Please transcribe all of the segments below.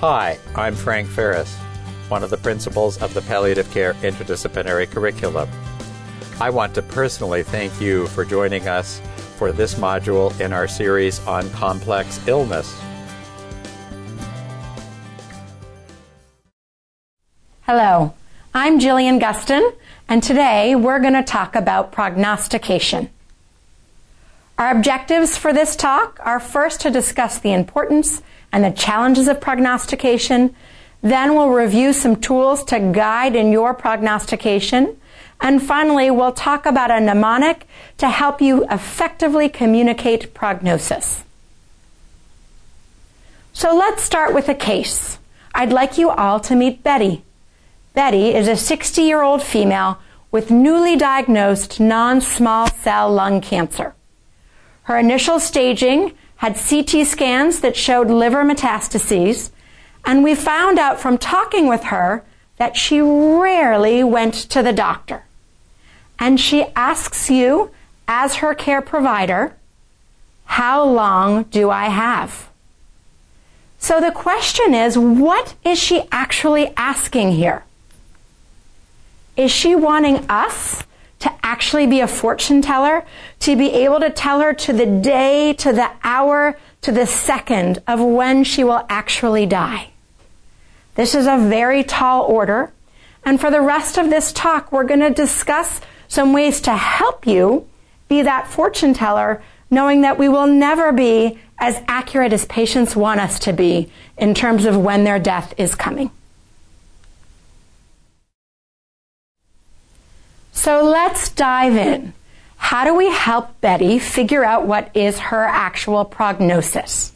Hi, I'm Frank Ferris, one of the principals of the Palliative Care Interdisciplinary Curriculum. I want to personally thank you for joining us for this module in our series on complex illness. Hello, I'm Jillian Gustin, and today we're going to talk about prognostication. Our objectives for this talk are first to discuss the importance and the challenges of prognostication. Then we'll review some tools to guide in your prognostication. And finally, we'll talk about a mnemonic to help you effectively communicate prognosis. So let's start with a case. I'd like you all to meet Betty. Betty is a 60 year old female with newly diagnosed non small cell lung cancer. Her initial staging had CT scans that showed liver metastases, and we found out from talking with her that she rarely went to the doctor. And she asks you, as her care provider, how long do I have? So the question is, what is she actually asking here? Is she wanting us to actually be a fortune teller, to be able to tell her to the day, to the hour, to the second of when she will actually die. This is a very tall order. And for the rest of this talk, we're going to discuss some ways to help you be that fortune teller, knowing that we will never be as accurate as patients want us to be in terms of when their death is coming. So let's dive in. How do we help Betty figure out what is her actual prognosis?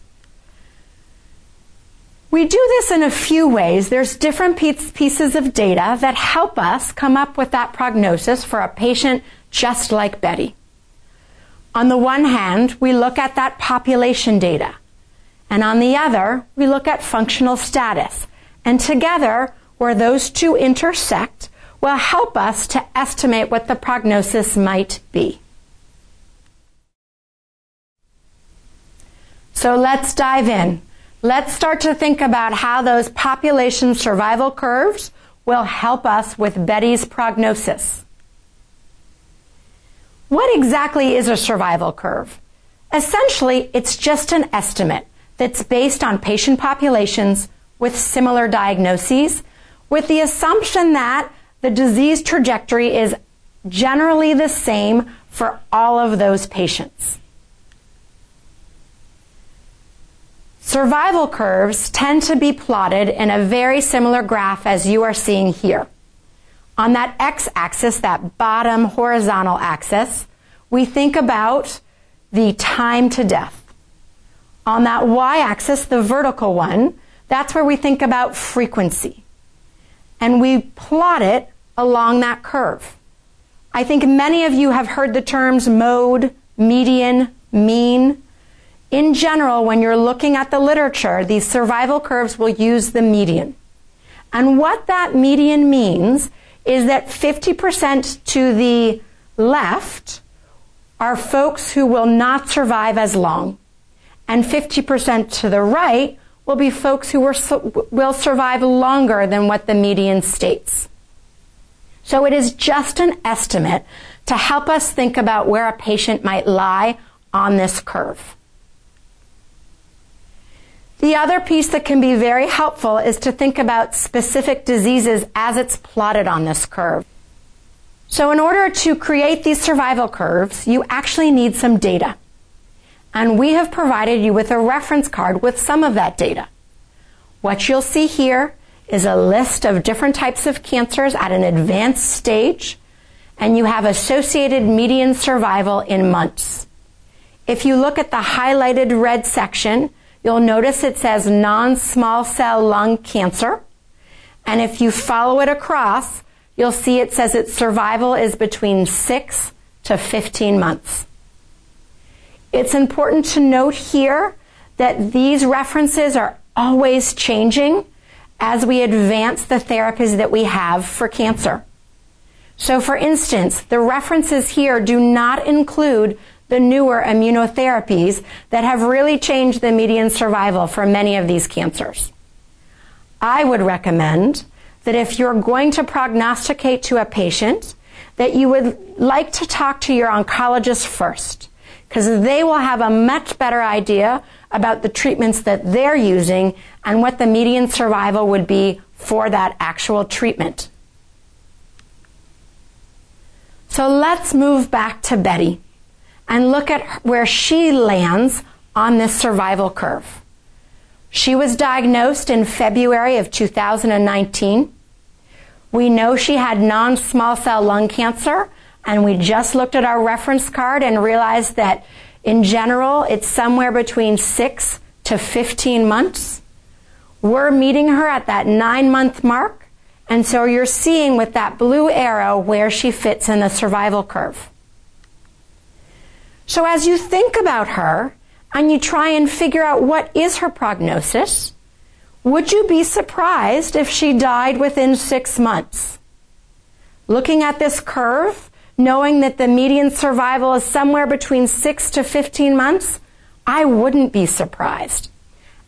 We do this in a few ways. There's different pieces of data that help us come up with that prognosis for a patient just like Betty. On the one hand, we look at that population data. And on the other, we look at functional status. And together, where those two intersect, will help us to estimate what the prognosis might be. So let's dive in. Let's start to think about how those population survival curves will help us with Betty's prognosis. What exactly is a survival curve? Essentially, it's just an estimate that's based on patient populations with similar diagnoses, with the assumption that the disease trajectory is generally the same for all of those patients. Survival curves tend to be plotted in a very similar graph as you are seeing here. On that x-axis, that bottom horizontal axis, we think about the time to death. On that y-axis, the vertical one, that's where we think about frequency and we plot it along that curve. I think many of you have heard the terms mode, median, mean. In general, when you're looking at the literature, these survival curves will use the median. And what that median means is that 50% to the left are folks who will not survive as long, and 50% to the right will be folks who will survive longer than what the median states. So it is just an estimate to help us think about where a patient might lie on this curve. The other piece that can be very helpful is to think about specific diseases as it's plotted on this curve. So in order to create these survival curves, you actually need some data and we have provided you with a reference card with some of that data. What you'll see here is a list of different types of cancers at an advanced stage, and you have associated median survival in months. If you look at the highlighted red section, you'll notice it says non-small cell lung cancer. And if you follow it across, you'll see it says its survival is between 6 to 15 months. It's important to note here that these references are always changing as we advance the therapies that we have for cancer. So for instance, the references here do not include the newer immunotherapies that have really changed the median survival for many of these cancers. I would recommend that if you're going to prognosticate to a patient, that you would like to talk to your oncologist first, because they will have a much better idea about the treatments that they're using and what the median survival would be for that actual treatment. So let's move back to Betty and look at where she lands on this survival curve. She was diagnosed in February of 2019. We know she had non-small cell lung cancer and we just looked at our reference card and realized that in general it's somewhere between 6 to 15 months. We're meeting her at that 9 month mark and so you're seeing with that blue arrow where she fits in the survival curve. So as you think about her and you try and figure out what is her prognosis, would you be surprised if she died within six months? Looking at this curve, knowing that the median survival is somewhere between six to 15 months, I wouldn't be surprised.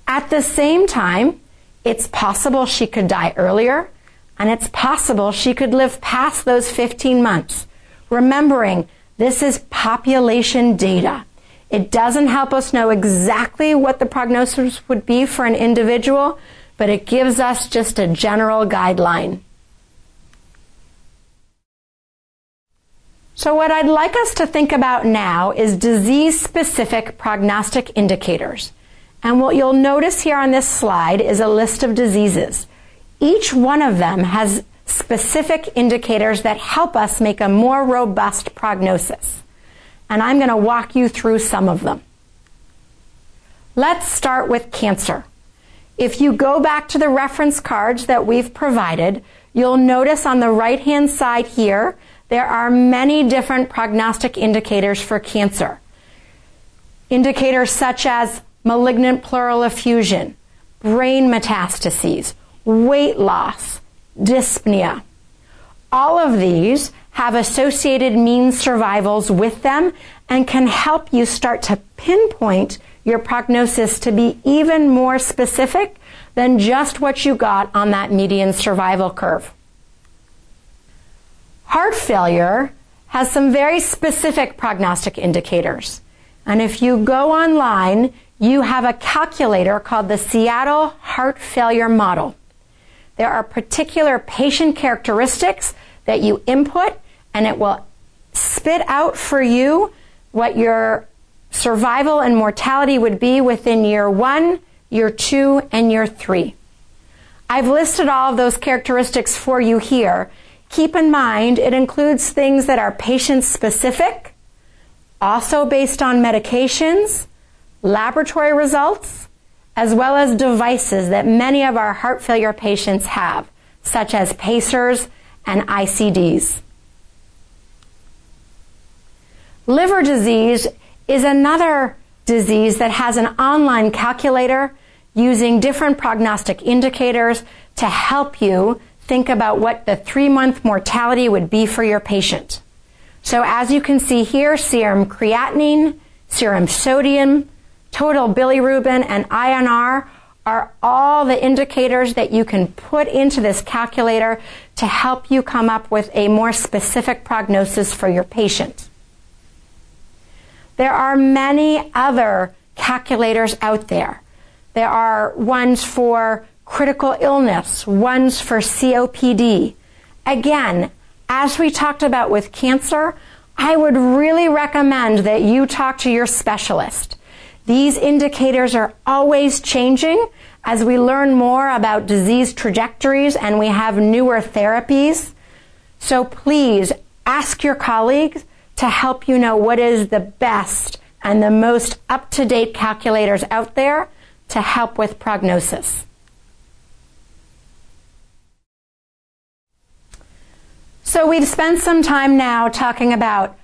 At the same time, it's possible she could die earlier and it's possible she could live past those 15 months. Remembering this is population data. It doesn't help us know exactly what the prognosis would be for an individual, but it gives us just a general guideline. So what I'd like us to think about now is disease specific prognostic indicators. And what you'll notice here on this slide is a list of diseases. Each one of them has specific indicators that help us make a more robust prognosis. And I'm going to walk you through some of them. Let's start with cancer. If you go back to the reference cards that we've provided, you'll notice on the right hand side here, there are many different prognostic indicators for cancer. Indicators such as malignant pleural effusion, brain metastases, weight loss, dyspnea. All of these have associated mean survivals with them and can help you start to pinpoint your prognosis to be even more specific than just what you got on that median survival curve. Heart failure has some very specific prognostic indicators. And if you go online, you have a calculator called the Seattle Heart Failure Model. There are particular patient characteristics that you input and it will spit out for you what your survival and mortality would be within year one, year two, and year three. I've listed all of those characteristics for you here. Keep in mind it includes things that are patient specific, also based on medications, laboratory results, as well as devices that many of our heart failure patients have, such as pacers and ICDs. Liver disease is another disease that has an online calculator using different prognostic indicators to help you think about what the three month mortality would be for your patient. So as you can see here, serum creatinine, serum sodium, total bilirubin, and INR are all the indicators that you can put into this calculator to help you come up with a more specific prognosis for your patient. There are many other calculators out there. There are ones for critical illness, ones for COPD. Again, as we talked about with cancer, I would really recommend that you talk to your specialist. These indicators are always changing as we learn more about disease trajectories and we have newer therapies. So please ask your colleagues to help you know what is the best and the most up to date calculators out there to help with prognosis. So we've spent some time now talking about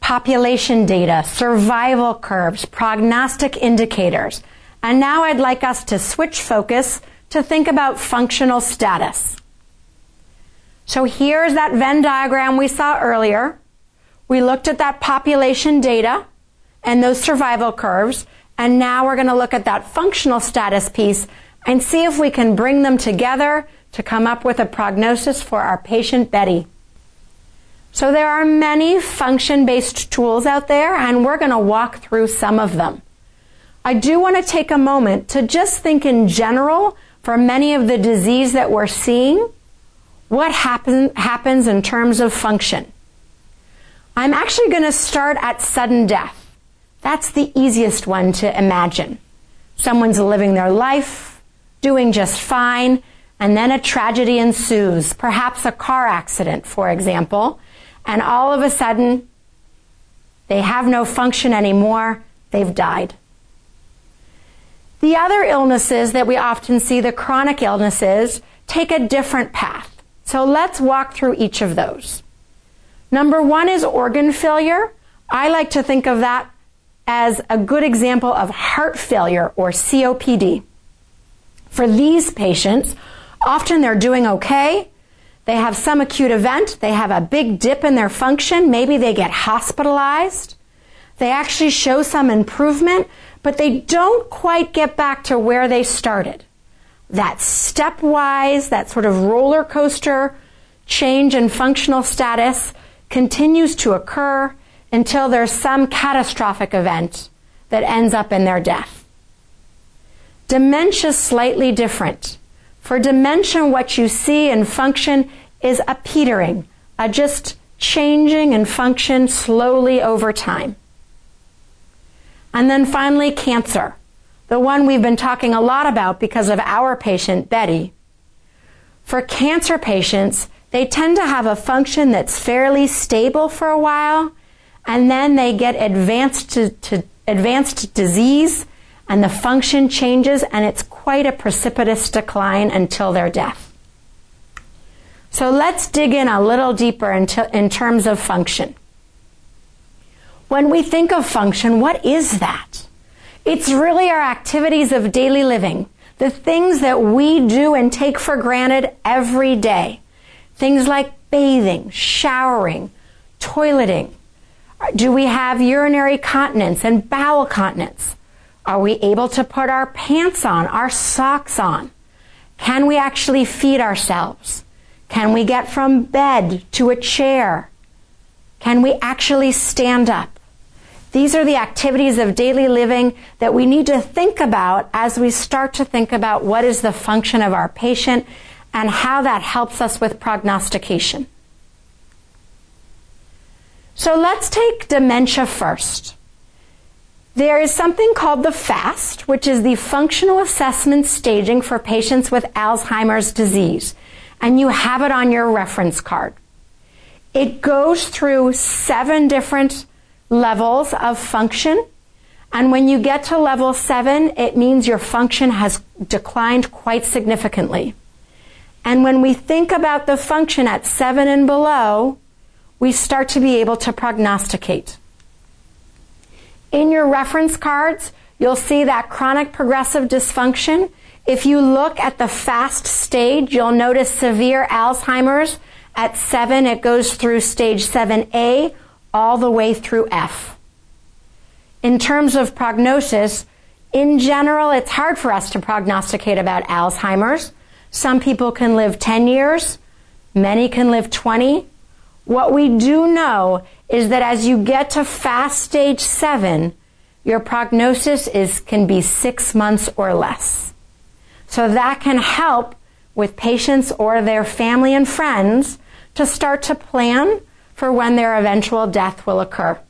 population data, survival curves, prognostic indicators. And now I'd like us to switch focus to think about functional status. So here's that Venn diagram we saw earlier. We looked at that population data and those survival curves. And now we're going to look at that functional status piece and see if we can bring them together to come up with a prognosis for our patient Betty. So there are many function-based tools out there and we're going to walk through some of them. I do want to take a moment to just think in general for many of the disease that we're seeing, what happen, happens in terms of function. I'm actually going to start at sudden death. That's the easiest one to imagine. Someone's living their life, doing just fine, and then a tragedy ensues, perhaps a car accident, for example, and all of a sudden, they have no function anymore, they've died. The other illnesses that we often see, the chronic illnesses, take a different path. So let's walk through each of those. Number one is organ failure. I like to think of that as a good example of heart failure or COPD. For these patients, often they're doing okay. They have some acute event. They have a big dip in their function. Maybe they get hospitalized. They actually show some improvement, but they don't quite get back to where they started. That stepwise, that sort of roller coaster change in functional status continues to occur until there's some catastrophic event that ends up in their death. Dementia is slightly different. For dementia, what you see in function is a petering, a just changing in function slowly over time. And then finally, cancer, the one we've been talking a lot about because of our patient, Betty. For cancer patients, they tend to have a function that's fairly stable for a while and then they get advanced to, to advanced disease and the function changes and it's quite a precipitous decline until their death. So let's dig in a little deeper into, in terms of function. When we think of function, what is that? It's really our activities of daily living, the things that we do and take for granted every day. Things like bathing, showering, toileting, do we have urinary continence and bowel continence? Are we able to put our pants on, our socks on? Can we actually feed ourselves? Can we get from bed to a chair? Can we actually stand up? These are the activities of daily living that we need to think about as we start to think about what is the function of our patient and how that helps us with prognostication. So let's take dementia first. There is something called the FAST, which is the functional assessment staging for patients with Alzheimer's disease. And you have it on your reference card. It goes through seven different levels of function. And when you get to level seven, it means your function has declined quite significantly. And when we think about the function at seven and below, we start to be able to prognosticate. In your reference cards, you'll see that chronic progressive dysfunction. If you look at the fast stage, you'll notice severe Alzheimer's. At 7, it goes through stage 7A all the way through F. In terms of prognosis, in general, it's hard for us to prognosticate about Alzheimer's. Some people can live 10 years, many can live 20, what we do know is that as you get to fast stage seven, your prognosis is, can be six months or less. So that can help with patients or their family and friends to start to plan for when their eventual death will occur.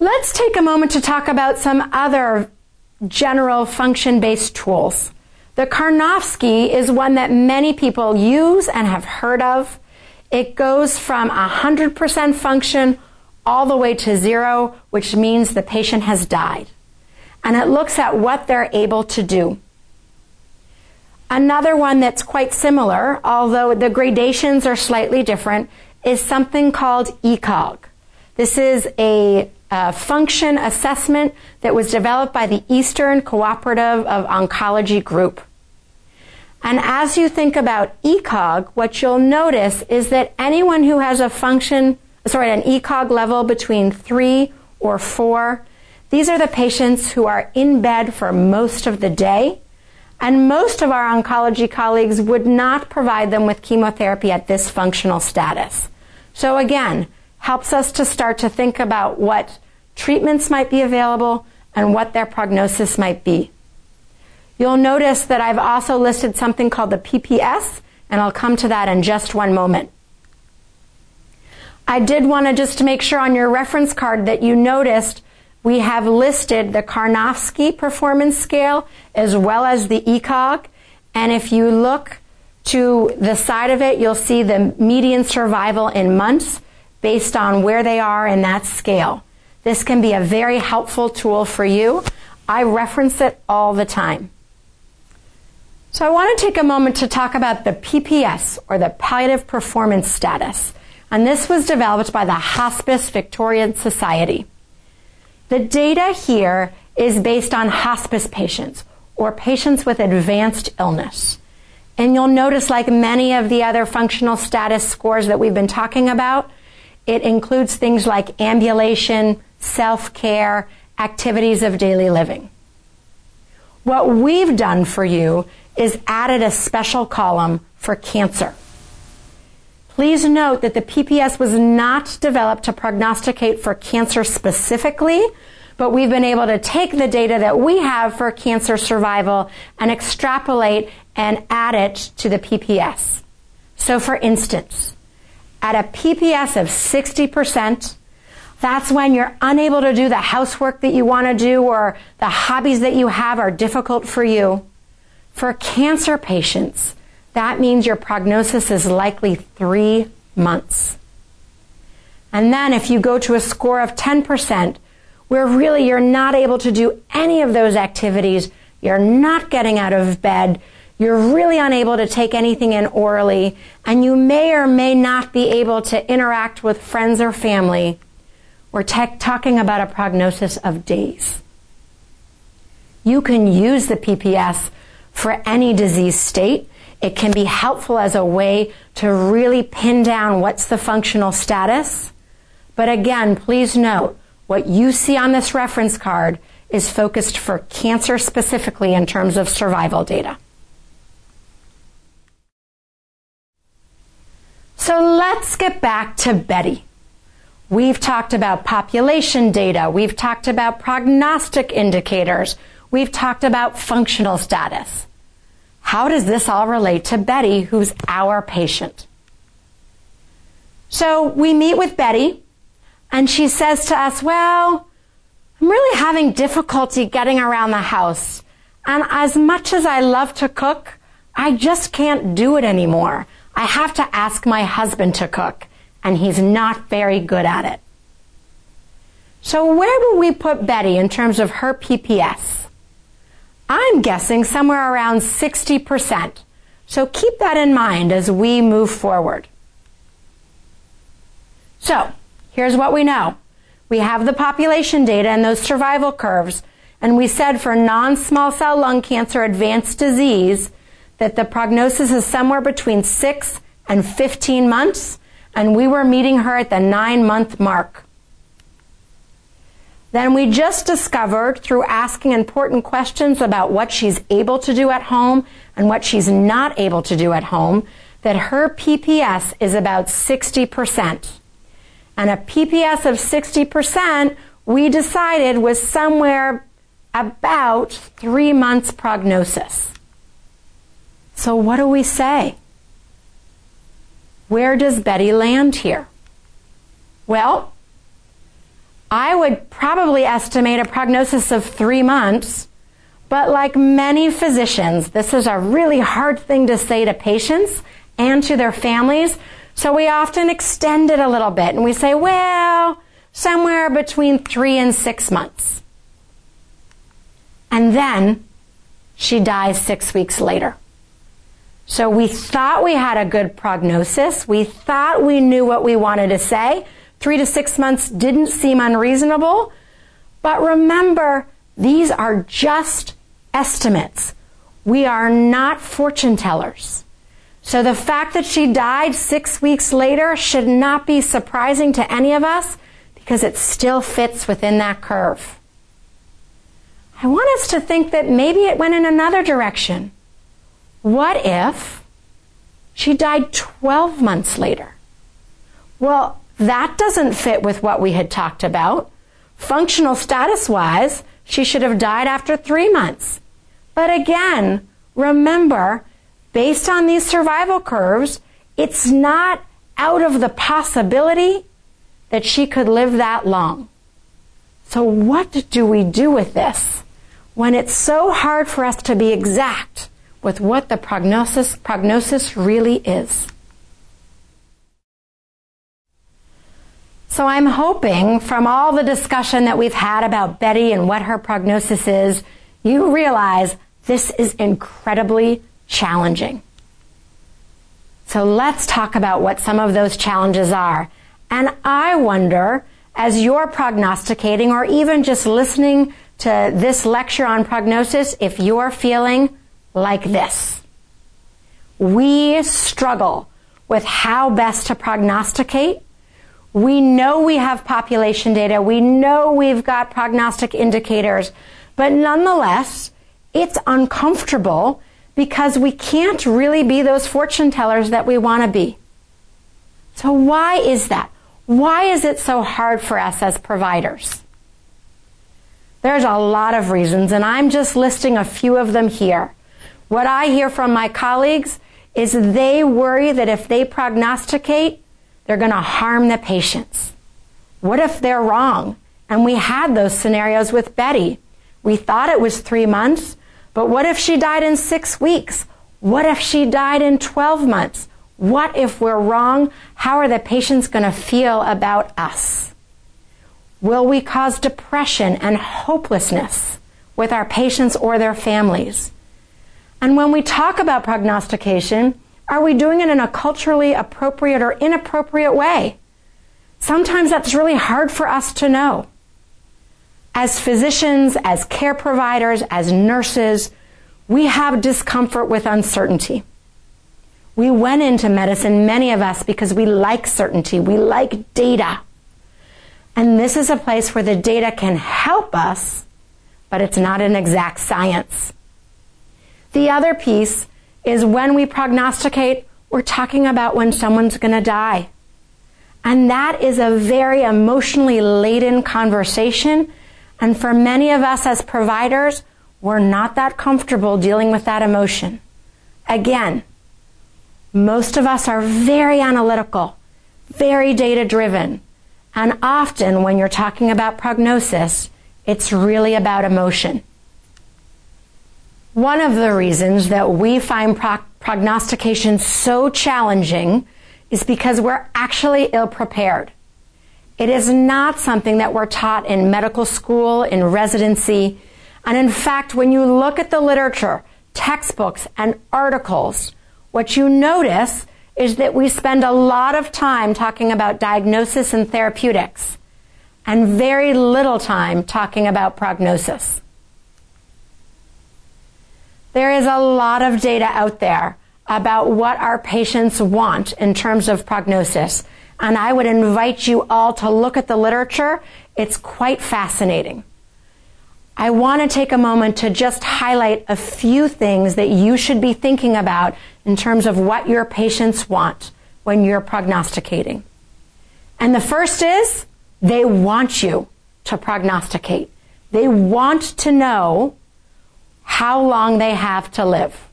Let's take a moment to talk about some other general function based tools. The Karnofsky is one that many people use and have heard of. It goes from 100% function all the way to zero, which means the patient has died. And it looks at what they're able to do. Another one that's quite similar, although the gradations are slightly different, is something called ECOG. This is a, a, function assessment that was developed by the Eastern Cooperative of Oncology Group. And as you think about ECOG, what you'll notice is that anyone who has a function, sorry, an ECOG level between three or four, These are the patients who are in bed for most of the day, and most of our oncology colleagues would not provide them with chemotherapy at this functional status. So again, helps us to start to think about what treatments might be available and what their prognosis might be. You'll notice that I've also listed something called the PPS, and I'll come to that in just one moment. I did want to just make sure on your reference card that you noticed we have listed the Karnofsky performance scale as well as the ECOG. And if you look to the side of it, you'll see the median survival in months based on where they are in that scale. This can be a very helpful tool for you. I reference it all the time. So I want to take a moment to talk about the PPS or the palliative performance status. And this was developed by the Hospice Victorian Society. The data here is based on hospice patients or patients with advanced illness. And you'll notice, like many of the other functional status scores that we've been talking about, it includes things like ambulation, self care, activities of daily living. What we've done for you is added a special column for cancer. Please note that the PPS was not developed to prognosticate for cancer specifically, but we've been able to take the data that we have for cancer survival and extrapolate and add it to the PPS. So for instance, at a PPS of 60%, that's when you're unable to do the housework that you want to do or the hobbies that you have are difficult for you. For cancer patients, that means your prognosis is likely three months. And then if you go to a score of 10%, where really you're not able to do any of those activities, you're not getting out of bed, you're really unable to take anything in orally, and you may or may not be able to interact with friends or family, we're te- talking about a prognosis of days. You can use the PPS for any disease state. It can be helpful as a way to really pin down what's the functional status. But again, please note what you see on this reference card is focused for cancer specifically in terms of survival data. So let's get back to Betty. We've talked about population data. We've talked about prognostic indicators. We've talked about functional status. How does this all relate to Betty, who's our patient? So we meet with Betty, and she says to us, Well, I'm really having difficulty getting around the house. And as much as I love to cook, I just can't do it anymore. I have to ask my husband to cook, and he's not very good at it. So, where do we put Betty in terms of her PPS? I'm guessing somewhere around 60%. So keep that in mind as we move forward. So, here's what we know. We have the population data and those survival curves, and we said for non-small cell lung cancer advanced disease that the prognosis is somewhere between 6 and 15 months, and we were meeting her at the 9 month mark. Then we just discovered through asking important questions about what she's able to do at home and what she's not able to do at home that her PPS is about 60%. And a PPS of 60% we decided was somewhere about three months prognosis. So what do we say? Where does Betty land here? Well, I would probably estimate a prognosis of three months. But like many physicians, this is a really hard thing to say to patients and to their families. So we often extend it a little bit and we say, well, somewhere between three and six months. And then she dies six weeks later. So we thought we had a good prognosis. We thought we knew what we wanted to say. Three to six months didn't seem unreasonable. But remember, these are just estimates. We are not fortune tellers. So the fact that she died six weeks later should not be surprising to any of us because it still fits within that curve. I want us to think that maybe it went in another direction. What if she died 12 months later? Well, that doesn't fit with what we had talked about. Functional status wise, she should have died after three months. But again, remember, based on these survival curves, it's not out of the possibility that she could live that long. So what do we do with this when it's so hard for us to be exact with what the prognosis, prognosis really is? So I'm hoping from all the discussion that we've had about Betty and what her prognosis is, you realize this is incredibly challenging. So let's talk about what some of those challenges are. And I wonder, as you're prognosticating or even just listening to this lecture on prognosis, if you're feeling like this. We struggle with how best to prognosticate we know we have population data. We know we've got prognostic indicators. But nonetheless, it's uncomfortable because we can't really be those fortune tellers that we want to be. So why is that? Why is it so hard for us as providers? There's a lot of reasons, and I'm just listing a few of them here. What I hear from my colleagues is they worry that if they prognosticate, they're going to harm the patients. What if they're wrong? And we had those scenarios with Betty. We thought it was three months, but what if she died in six weeks? What if she died in 12 months? What if we're wrong? How are the patients going to feel about us? Will we cause depression and hopelessness with our patients or their families? And when we talk about prognostication, are we doing it in a culturally appropriate or inappropriate way? Sometimes that's really hard for us to know. As physicians, as care providers, as nurses, we have discomfort with uncertainty. We went into medicine, many of us, because we like certainty. We like data. And this is a place where the data can help us, but it's not an exact science. The other piece is when we prognosticate, we're talking about when someone's going to die. And that is a very emotionally laden conversation. And for many of us as providers, we're not that comfortable dealing with that emotion. Again, most of us are very analytical, very data driven. And often when you're talking about prognosis, it's really about emotion. One of the reasons that we find pro- prognostication so challenging is because we're actually ill prepared. It is not something that we're taught in medical school, in residency. And in fact, when you look at the literature, textbooks, and articles, what you notice is that we spend a lot of time talking about diagnosis and therapeutics and very little time talking about prognosis. There is a lot of data out there about what our patients want in terms of prognosis. And I would invite you all to look at the literature. It's quite fascinating. I want to take a moment to just highlight a few things that you should be thinking about in terms of what your patients want when you're prognosticating. And the first is they want you to prognosticate. They want to know how long they have to live.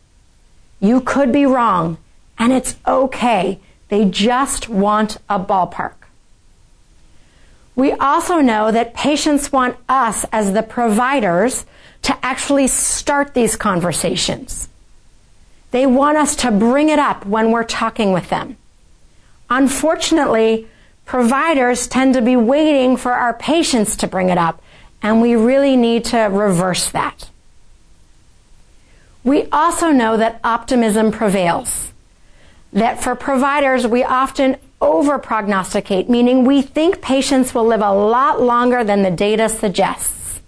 You could be wrong, and it's okay. They just want a ballpark. We also know that patients want us as the providers to actually start these conversations. They want us to bring it up when we're talking with them. Unfortunately, providers tend to be waiting for our patients to bring it up, and we really need to reverse that. We also know that optimism prevails. That for providers, we often over prognosticate, meaning we think patients will live a lot longer than the data suggests.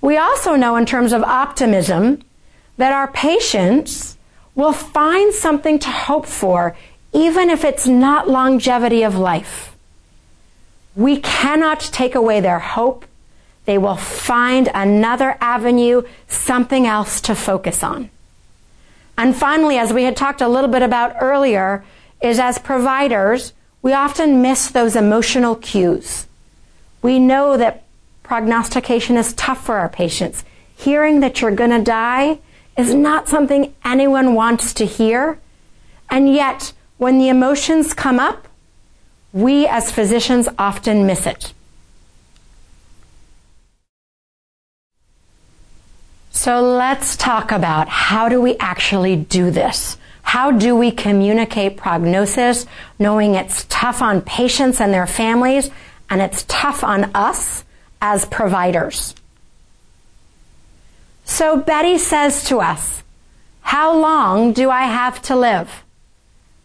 We also know in terms of optimism that our patients will find something to hope for even if it's not longevity of life. We cannot take away their hope. They will find another avenue, something else to focus on. And finally, as we had talked a little bit about earlier, is as providers, we often miss those emotional cues. We know that prognostication is tough for our patients. Hearing that you're going to die is not something anyone wants to hear. And yet, when the emotions come up, we as physicians often miss it. So let's talk about how do we actually do this? How do we communicate prognosis knowing it's tough on patients and their families and it's tough on us as providers? So Betty says to us, how long do I have to live?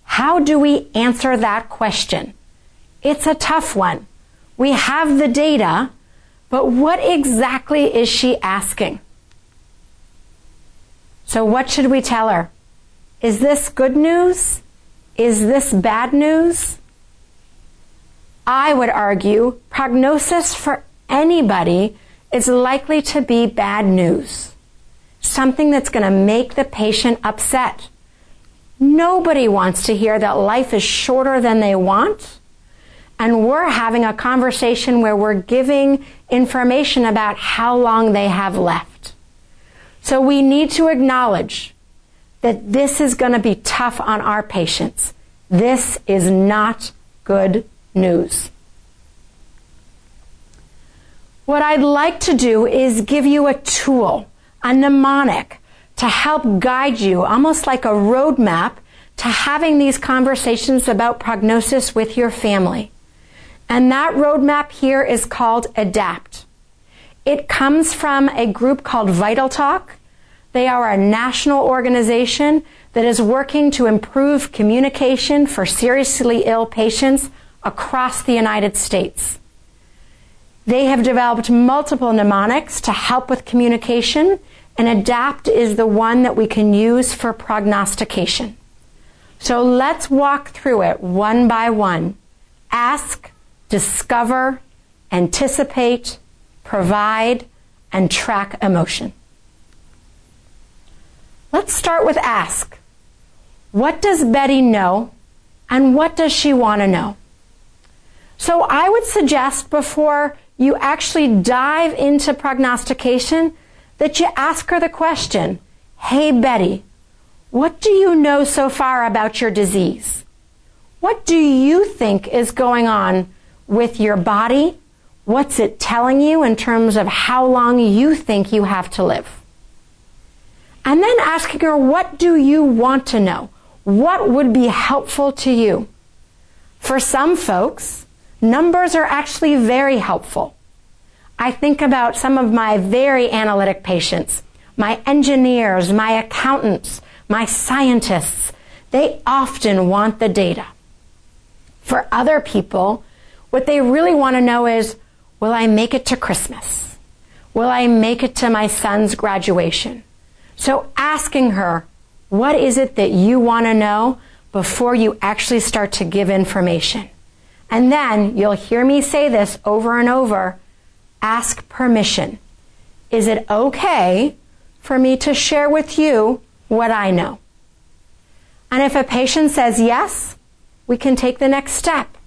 How do we answer that question? It's a tough one. We have the data, but what exactly is she asking? So what should we tell her? Is this good news? Is this bad news? I would argue prognosis for anybody is likely to be bad news. Something that's going to make the patient upset. Nobody wants to hear that life is shorter than they want and we're having a conversation where we're giving information about how long they have left. So we need to acknowledge that this is going to be tough on our patients. This is not good news. What I'd like to do is give you a tool, a mnemonic, to help guide you, almost like a roadmap to having these conversations about prognosis with your family. And that roadmap here is called ADAPT. It comes from a group called Vital Talk. They are a national organization that is working to improve communication for seriously ill patients across the United States. They have developed multiple mnemonics to help with communication, and ADAPT is the one that we can use for prognostication. So let's walk through it one by one. Ask, discover, anticipate, provide, and track emotion. Let's start with ask. What does Betty know and what does she want to know? So I would suggest before you actually dive into prognostication that you ask her the question, Hey Betty, what do you know so far about your disease? What do you think is going on with your body. What's it telling you in terms of how long you think you have to live? And then asking her, what do you want to know? What would be helpful to you? For some folks, numbers are actually very helpful. I think about some of my very analytic patients, my engineers, my accountants, my scientists. They often want the data. For other people, what they really want to know is, will I make it to Christmas? Will I make it to my son's graduation? So asking her, what is it that you want to know before you actually start to give information? And then you'll hear me say this over and over. Ask permission. Is it okay for me to share with you what I know? And if a patient says yes, we can take the next step.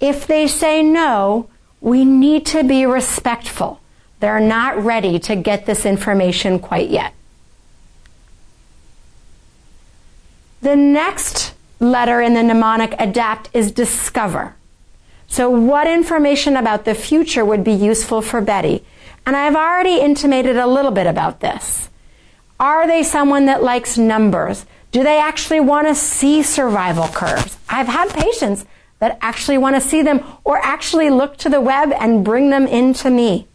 If they say no, we need to be respectful. They're not ready to get this information quite yet. The next letter in the mnemonic adapt is discover. So what information about the future would be useful for Betty? And I've already intimated a little bit about this. Are they someone that likes numbers? Do they actually want to see survival curves? I've had patients that actually want to see them or actually look to the web and bring them into me.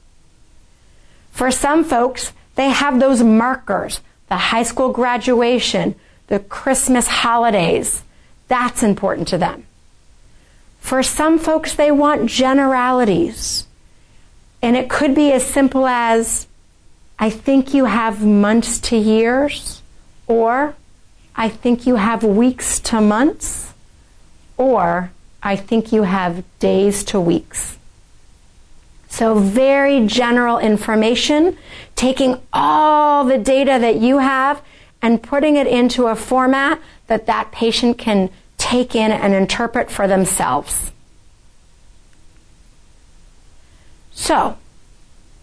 For some folks, they have those markers, the high school graduation, the Christmas holidays. That's important to them. For some folks, they want generalities. And it could be as simple as, I think you have months to years, or I think you have weeks to months, or I think you have days to weeks. So very general information, taking all the data that you have and putting it into a format that that patient can take in and interpret for themselves. So,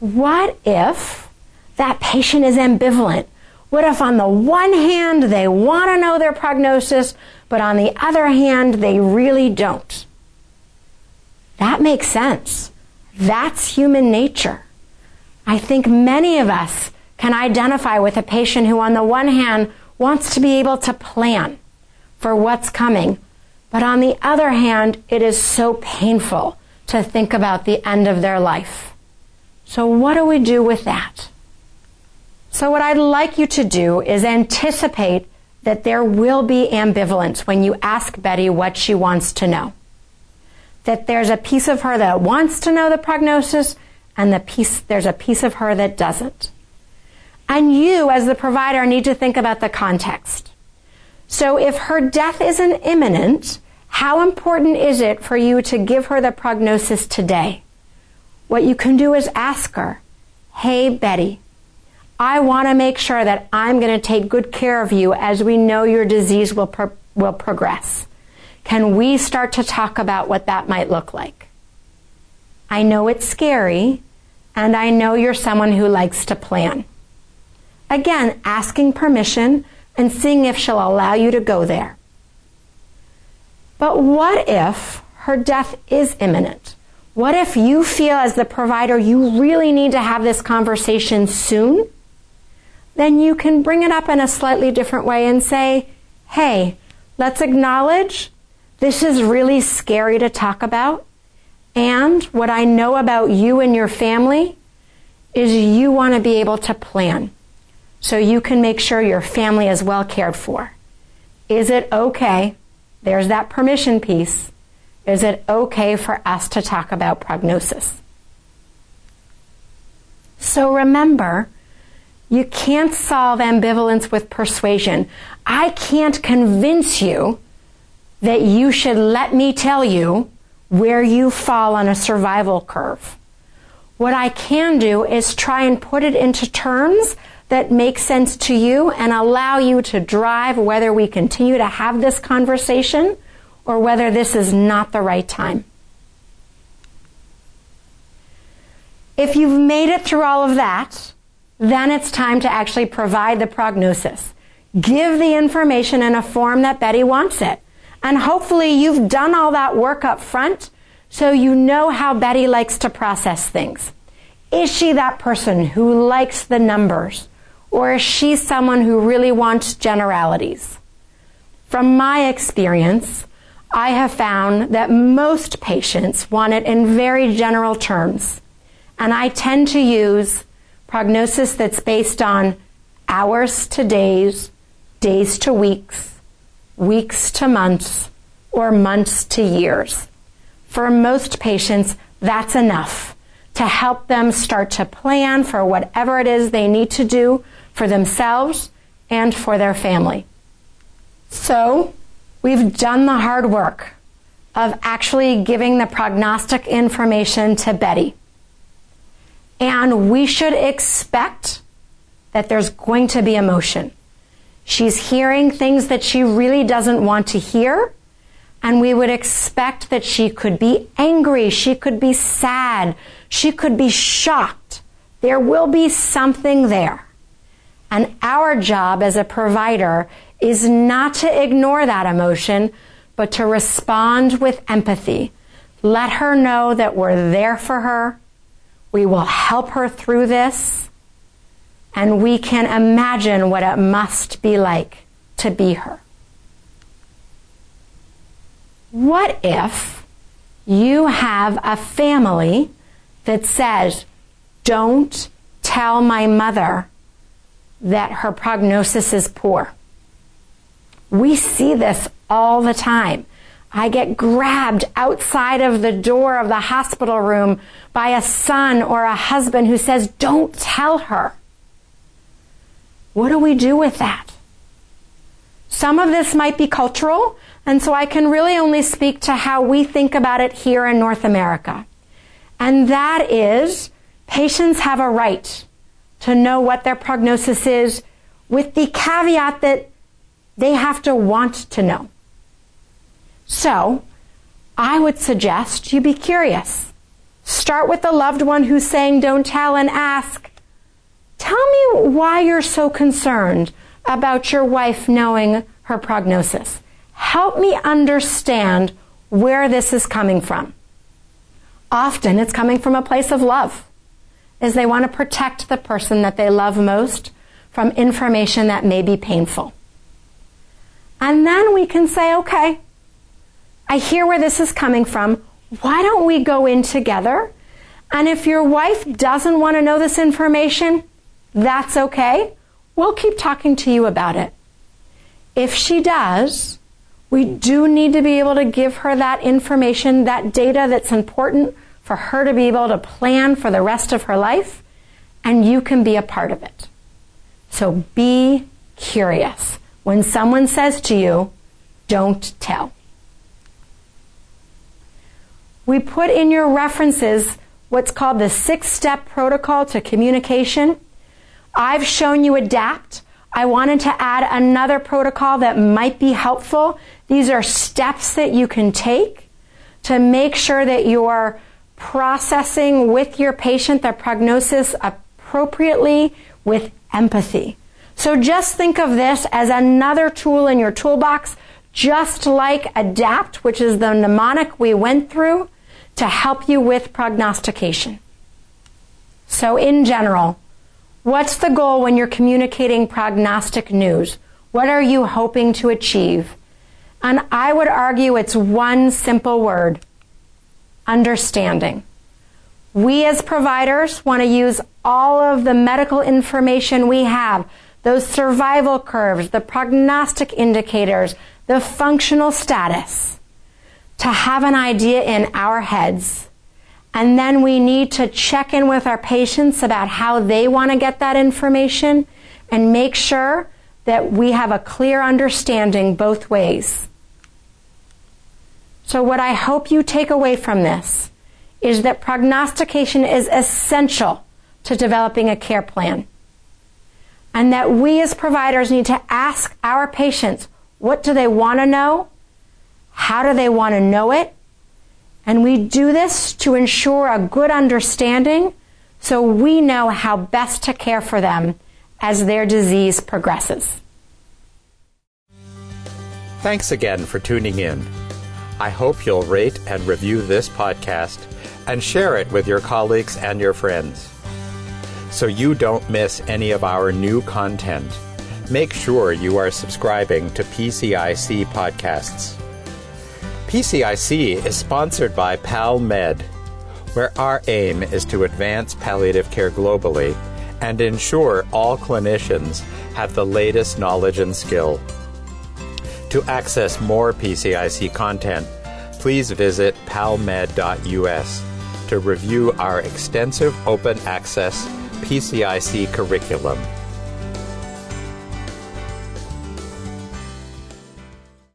what if that patient is ambivalent? What if on the one hand they want to know their prognosis, but on the other hand they really don't? That makes sense. That's human nature. I think many of us can identify with a patient who, on the one hand, wants to be able to plan for what's coming, but on the other hand, it is so painful to think about the end of their life. So, what do we do with that? So, what I'd like you to do is anticipate that there will be ambivalence when you ask Betty what she wants to know that there's a piece of her that wants to know the prognosis and the piece, there's a piece of her that doesn't. And you, as the provider, need to think about the context. So if her death isn't imminent, how important is it for you to give her the prognosis today? What you can do is ask her, Hey, Betty, I want to make sure that I'm going to take good care of you as we know your disease will, pro- will progress. Can we start to talk about what that might look like? I know it's scary, and I know you're someone who likes to plan. Again, asking permission and seeing if she'll allow you to go there. But what if her death is imminent? What if you feel as the provider you really need to have this conversation soon? Then you can bring it up in a slightly different way and say, hey, let's acknowledge this is really scary to talk about. And what I know about you and your family is you want to be able to plan so you can make sure your family is well cared for. Is it okay? There's that permission piece. Is it okay for us to talk about prognosis? So remember, you can't solve ambivalence with persuasion. I can't convince you that you should let me tell you where you fall on a survival curve. What I can do is try and put it into terms that make sense to you and allow you to drive whether we continue to have this conversation or whether this is not the right time. If you've made it through all of that, then it's time to actually provide the prognosis. Give the information in a form that Betty wants it. And hopefully you've done all that work up front so you know how Betty likes to process things. Is she that person who likes the numbers? Or is she someone who really wants generalities? From my experience, I have found that most patients want it in very general terms. And I tend to use prognosis that's based on hours to days, days to weeks, weeks to months, or months to years. For most patients, that's enough to help them start to plan for whatever it is they need to do for themselves and for their family. So, we've done the hard work of actually giving the prognostic information to Betty. And we should expect that there's going to be emotion. She's hearing things that she really doesn't want to hear. And we would expect that she could be angry. She could be sad. She could be shocked. There will be something there. And our job as a provider is not to ignore that emotion, but to respond with empathy. Let her know that we're there for her. We will help her through this and we can imagine what it must be like to be her. What if you have a family that says, don't tell my mother that her prognosis is poor? We see this all the time. I get grabbed outside of the door of the hospital room by a son or a husband who says, don't tell her. What do we do with that? Some of this might be cultural, and so I can really only speak to how we think about it here in North America. And that is patients have a right to know what their prognosis is with the caveat that they have to want to know. So, I would suggest you be curious. Start with the loved one who's saying don't tell and ask, tell me why you're so concerned about your wife knowing her prognosis. Help me understand where this is coming from. Often it's coming from a place of love, as they want to protect the person that they love most from information that may be painful. And then we can say, okay, I hear where this is coming from. Why don't we go in together? And if your wife doesn't want to know this information, that's okay. We'll keep talking to you about it. If she does, we do need to be able to give her that information, that data that's important for her to be able to plan for the rest of her life, and you can be a part of it. So be curious. When someone says to you, don't tell. We put in your references what's called the six step protocol to communication. I've shown you ADAPT. I wanted to add another protocol that might be helpful. These are steps that you can take to make sure that you're processing with your patient the prognosis appropriately with empathy. So just think of this as another tool in your toolbox, just like ADAPT, which is the mnemonic we went through to help you with prognostication. So in general, what's the goal when you're communicating prognostic news? What are you hoping to achieve? And I would argue it's one simple word understanding. We as providers want to use all of the medical information we have, those survival curves, the prognostic indicators, the functional status, to have an idea in our heads. And then we need to check in with our patients about how they want to get that information and make sure that we have a clear understanding both ways. So, what I hope you take away from this is that prognostication is essential to developing a care plan. And that we as providers need to ask our patients what do they want to know? How do they want to know it? And we do this to ensure a good understanding so we know how best to care for them as their disease progresses. Thanks again for tuning in. I hope you'll rate and review this podcast and share it with your colleagues and your friends. So you don't miss any of our new content, make sure you are subscribing to PCIC podcasts. PCIC is sponsored by PalMed, where our aim is to advance palliative care globally and ensure all clinicians have the latest knowledge and skill. To access more PCIC content, please visit palmed.us to review our extensive open access PCIC curriculum.